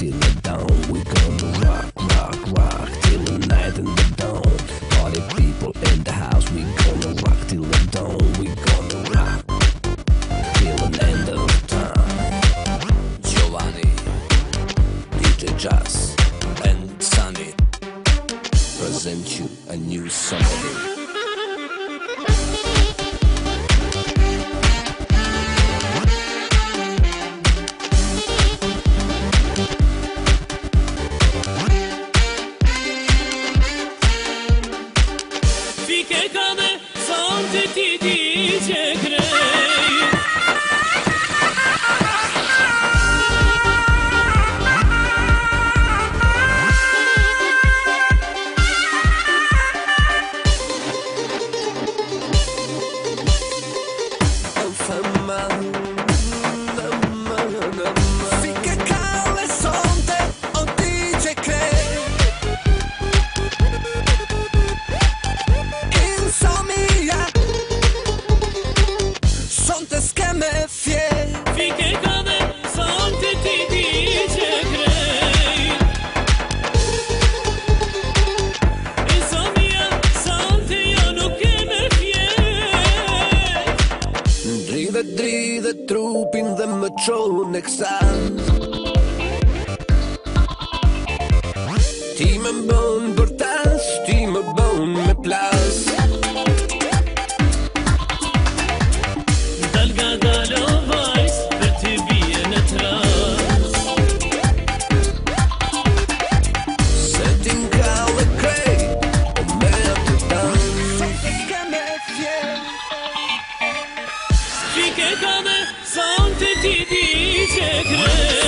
till the dawn. We gonna rock, rock, rock till the night and the dawn. Party people in the house. We gonna rock till the dawn. We gonna rock till the end of time. Gjovani, DJ Jaz, and Sunny present you a new song. Dike kane, sante ti di Dridhe, dridhe trupin dhe më qohë në kësan Ti më bon për tas, ti më bon me plas Mekane santi diyecekler